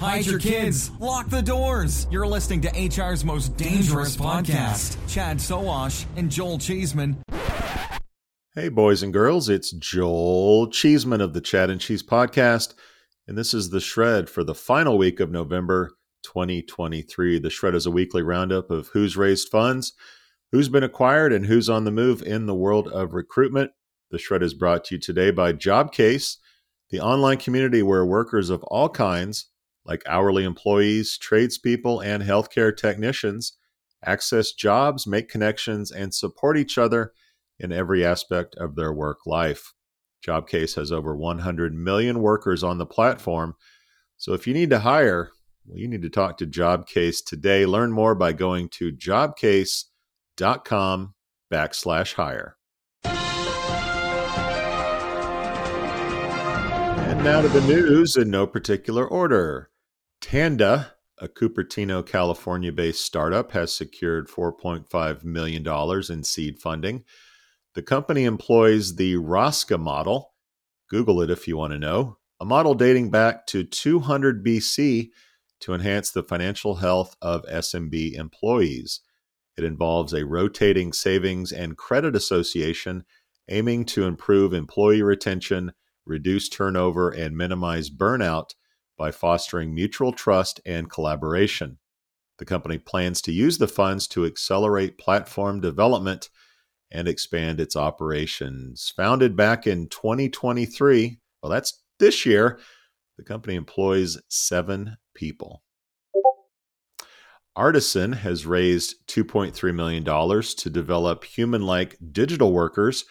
Hide your kids. Lock the doors. You're listening to HR's most dangerous podcast. Chad Sowash and Joel Cheeseman. Hey, boys and girls, it's Joel Cheeseman of the Chad and Cheese podcast, and this is the Shred for the final week of November 2023. The Shred is a weekly roundup of who's raised funds, who's been acquired, and who's on the move in the world of recruitment. The Shred is brought to you today by Jobcase, the online community where workers of all kinds, like hourly employees, tradespeople, and healthcare technicians, access jobs, make connections, and support each other in every aspect of their work life. Jobcase has over 100 million workers on the platform. So if you need to hire, well, you need to talk to Jobcase today. Learn more by going to jobcase.com backslash hire. And now to the news in no particular order. Tanda, a Cupertino, California based startup, has secured $4.5 million in seed funding. The company employs the ROSCA model. Google it if you want to know. A model dating back to 200 BC to enhance the financial health of SMB employees. It involves a rotating savings and credit association aiming to improve employee retention, reduce turnover, and minimize burnout by fostering mutual trust and collaboration. The company plans to use the funds to accelerate platform development and expand its operations. Founded back in 2023, well, that's this year, the company employs seven people. Artisan has raised $2.3 million to develop human like digital workers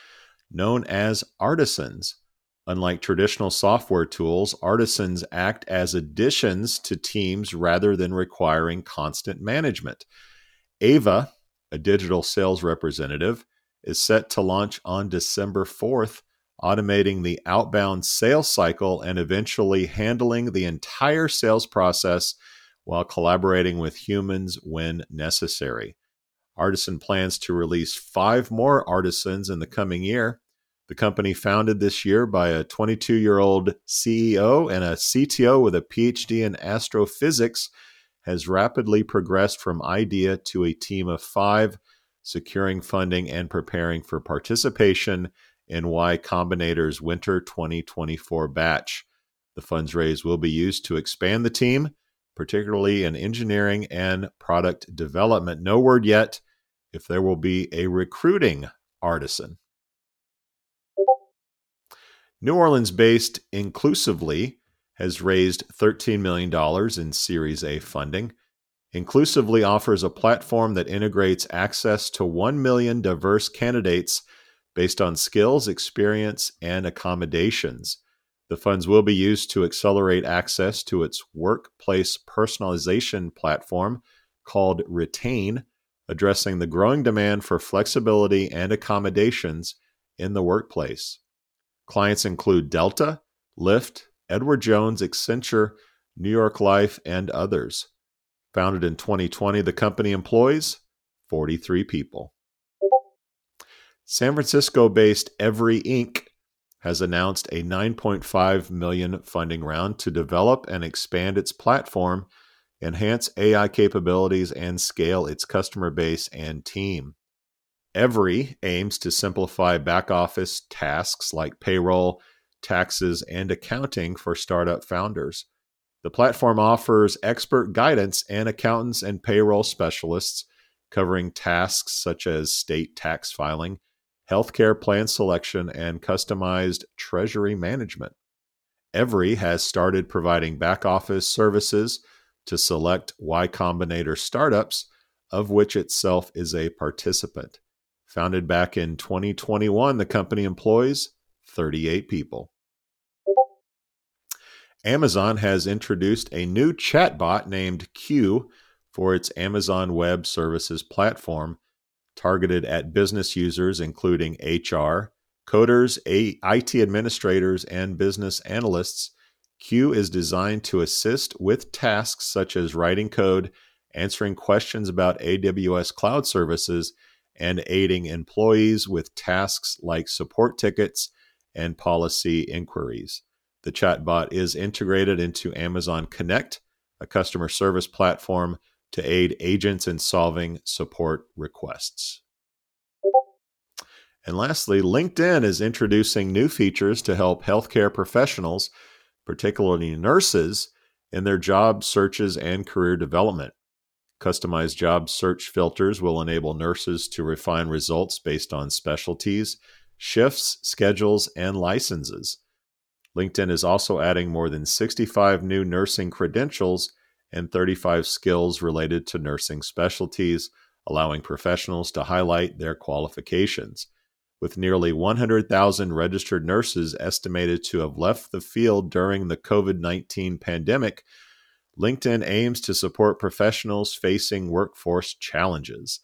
known as artisans. Unlike traditional software tools, artisans act as additions to teams rather than requiring constant management. Ava, a digital sales representative, is set to launch on December 4th, automating the outbound sales cycle and eventually handling the entire sales process while collaborating with humans when necessary. Artisan plans to release five more artisans in the coming year. The company, founded this year by a 22 year old CEO and a CTO with a PhD in astrophysics, has rapidly progressed from idea to a team of five securing funding, and preparing for participation in Y Combinator's Winter 2024 batch. The funds raised will be used to expand the team, particularly in engineering and product development. No word yet if there will be a recruiting artisan. New Orleans based Inclusively has raised $13 million in Series A funding. Inclusively offers a platform that integrates access to 1 million diverse candidates based on skills, experience, and accommodations. The funds will be used to accelerate access to its workplace personalization platform called Retain, addressing the growing demand for flexibility and accommodations in the workplace. Clients include Delta, Lyft, Edward Jones, Accenture, New York Life, and others. Founded in 2020, the company employs 43 people. San Francisco based Every Inc. has announced a 9.5 million funding round to develop and expand its platform, enhance AI capabilities, and scale its customer base and team. Every aims to simplify back office tasks like payroll, taxes, and accounting for startup founders. The platform offers expert guidance and accountants and payroll specialists covering tasks such as state tax filing, healthcare plan selection, and customized treasury management. Every has started providing back office services to select Y Combinator startups, of which itself is a participant. Founded back in 2021, the company employs 38 people. Amazon has introduced a new chatbot named Q for its Amazon Web Services platform, targeted at business users including HR, coders, IT administrators, and business analysts. Q is designed to assist with tasks such as writing code, answering questions about AWS cloud services, and aiding employees with tasks like support tickets and policy inquiries. The chatbot is integrated into Amazon Connect, a customer service platform to aid agents in solving support requests. And lastly, LinkedIn is introducing new features to help healthcare professionals, particularly nurses, in their job searches and career development. Customized job search filters will enable nurses to refine results based on specialties, shifts, schedules, and licenses. LinkedIn is also adding more than 65 new nursing credentials and 35 skills related to nursing specialties, allowing professionals to highlight their qualifications. With nearly 100,000 registered nurses estimated to have left the field during the COVID 19 pandemic, LinkedIn aims to support professionals facing workforce challenges.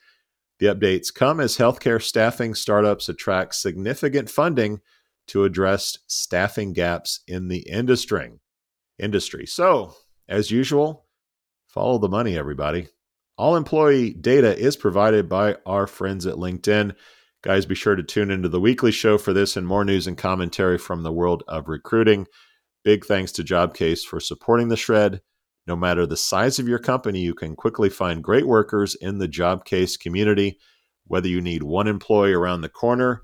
The updates come as healthcare staffing startups attract significant funding to address staffing gaps in the industry. Industry. So, as usual, follow the money, everybody. All employee data is provided by our friends at LinkedIn. Guys, be sure to tune into the weekly show for this and more news and commentary from the world of recruiting. Big thanks to Jobcase for supporting the shred. No matter the size of your company, you can quickly find great workers in the Jobcase community. Whether you need one employee around the corner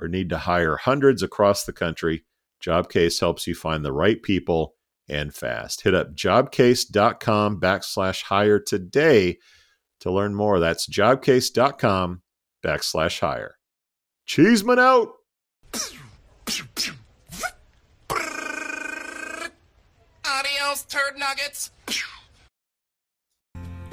or need to hire hundreds across the country, Jobcase helps you find the right people and fast. Hit up jobcase.com backslash hire today to learn more. That's jobcase.com backslash hire. Cheeseman out. Adios, turd nuggets.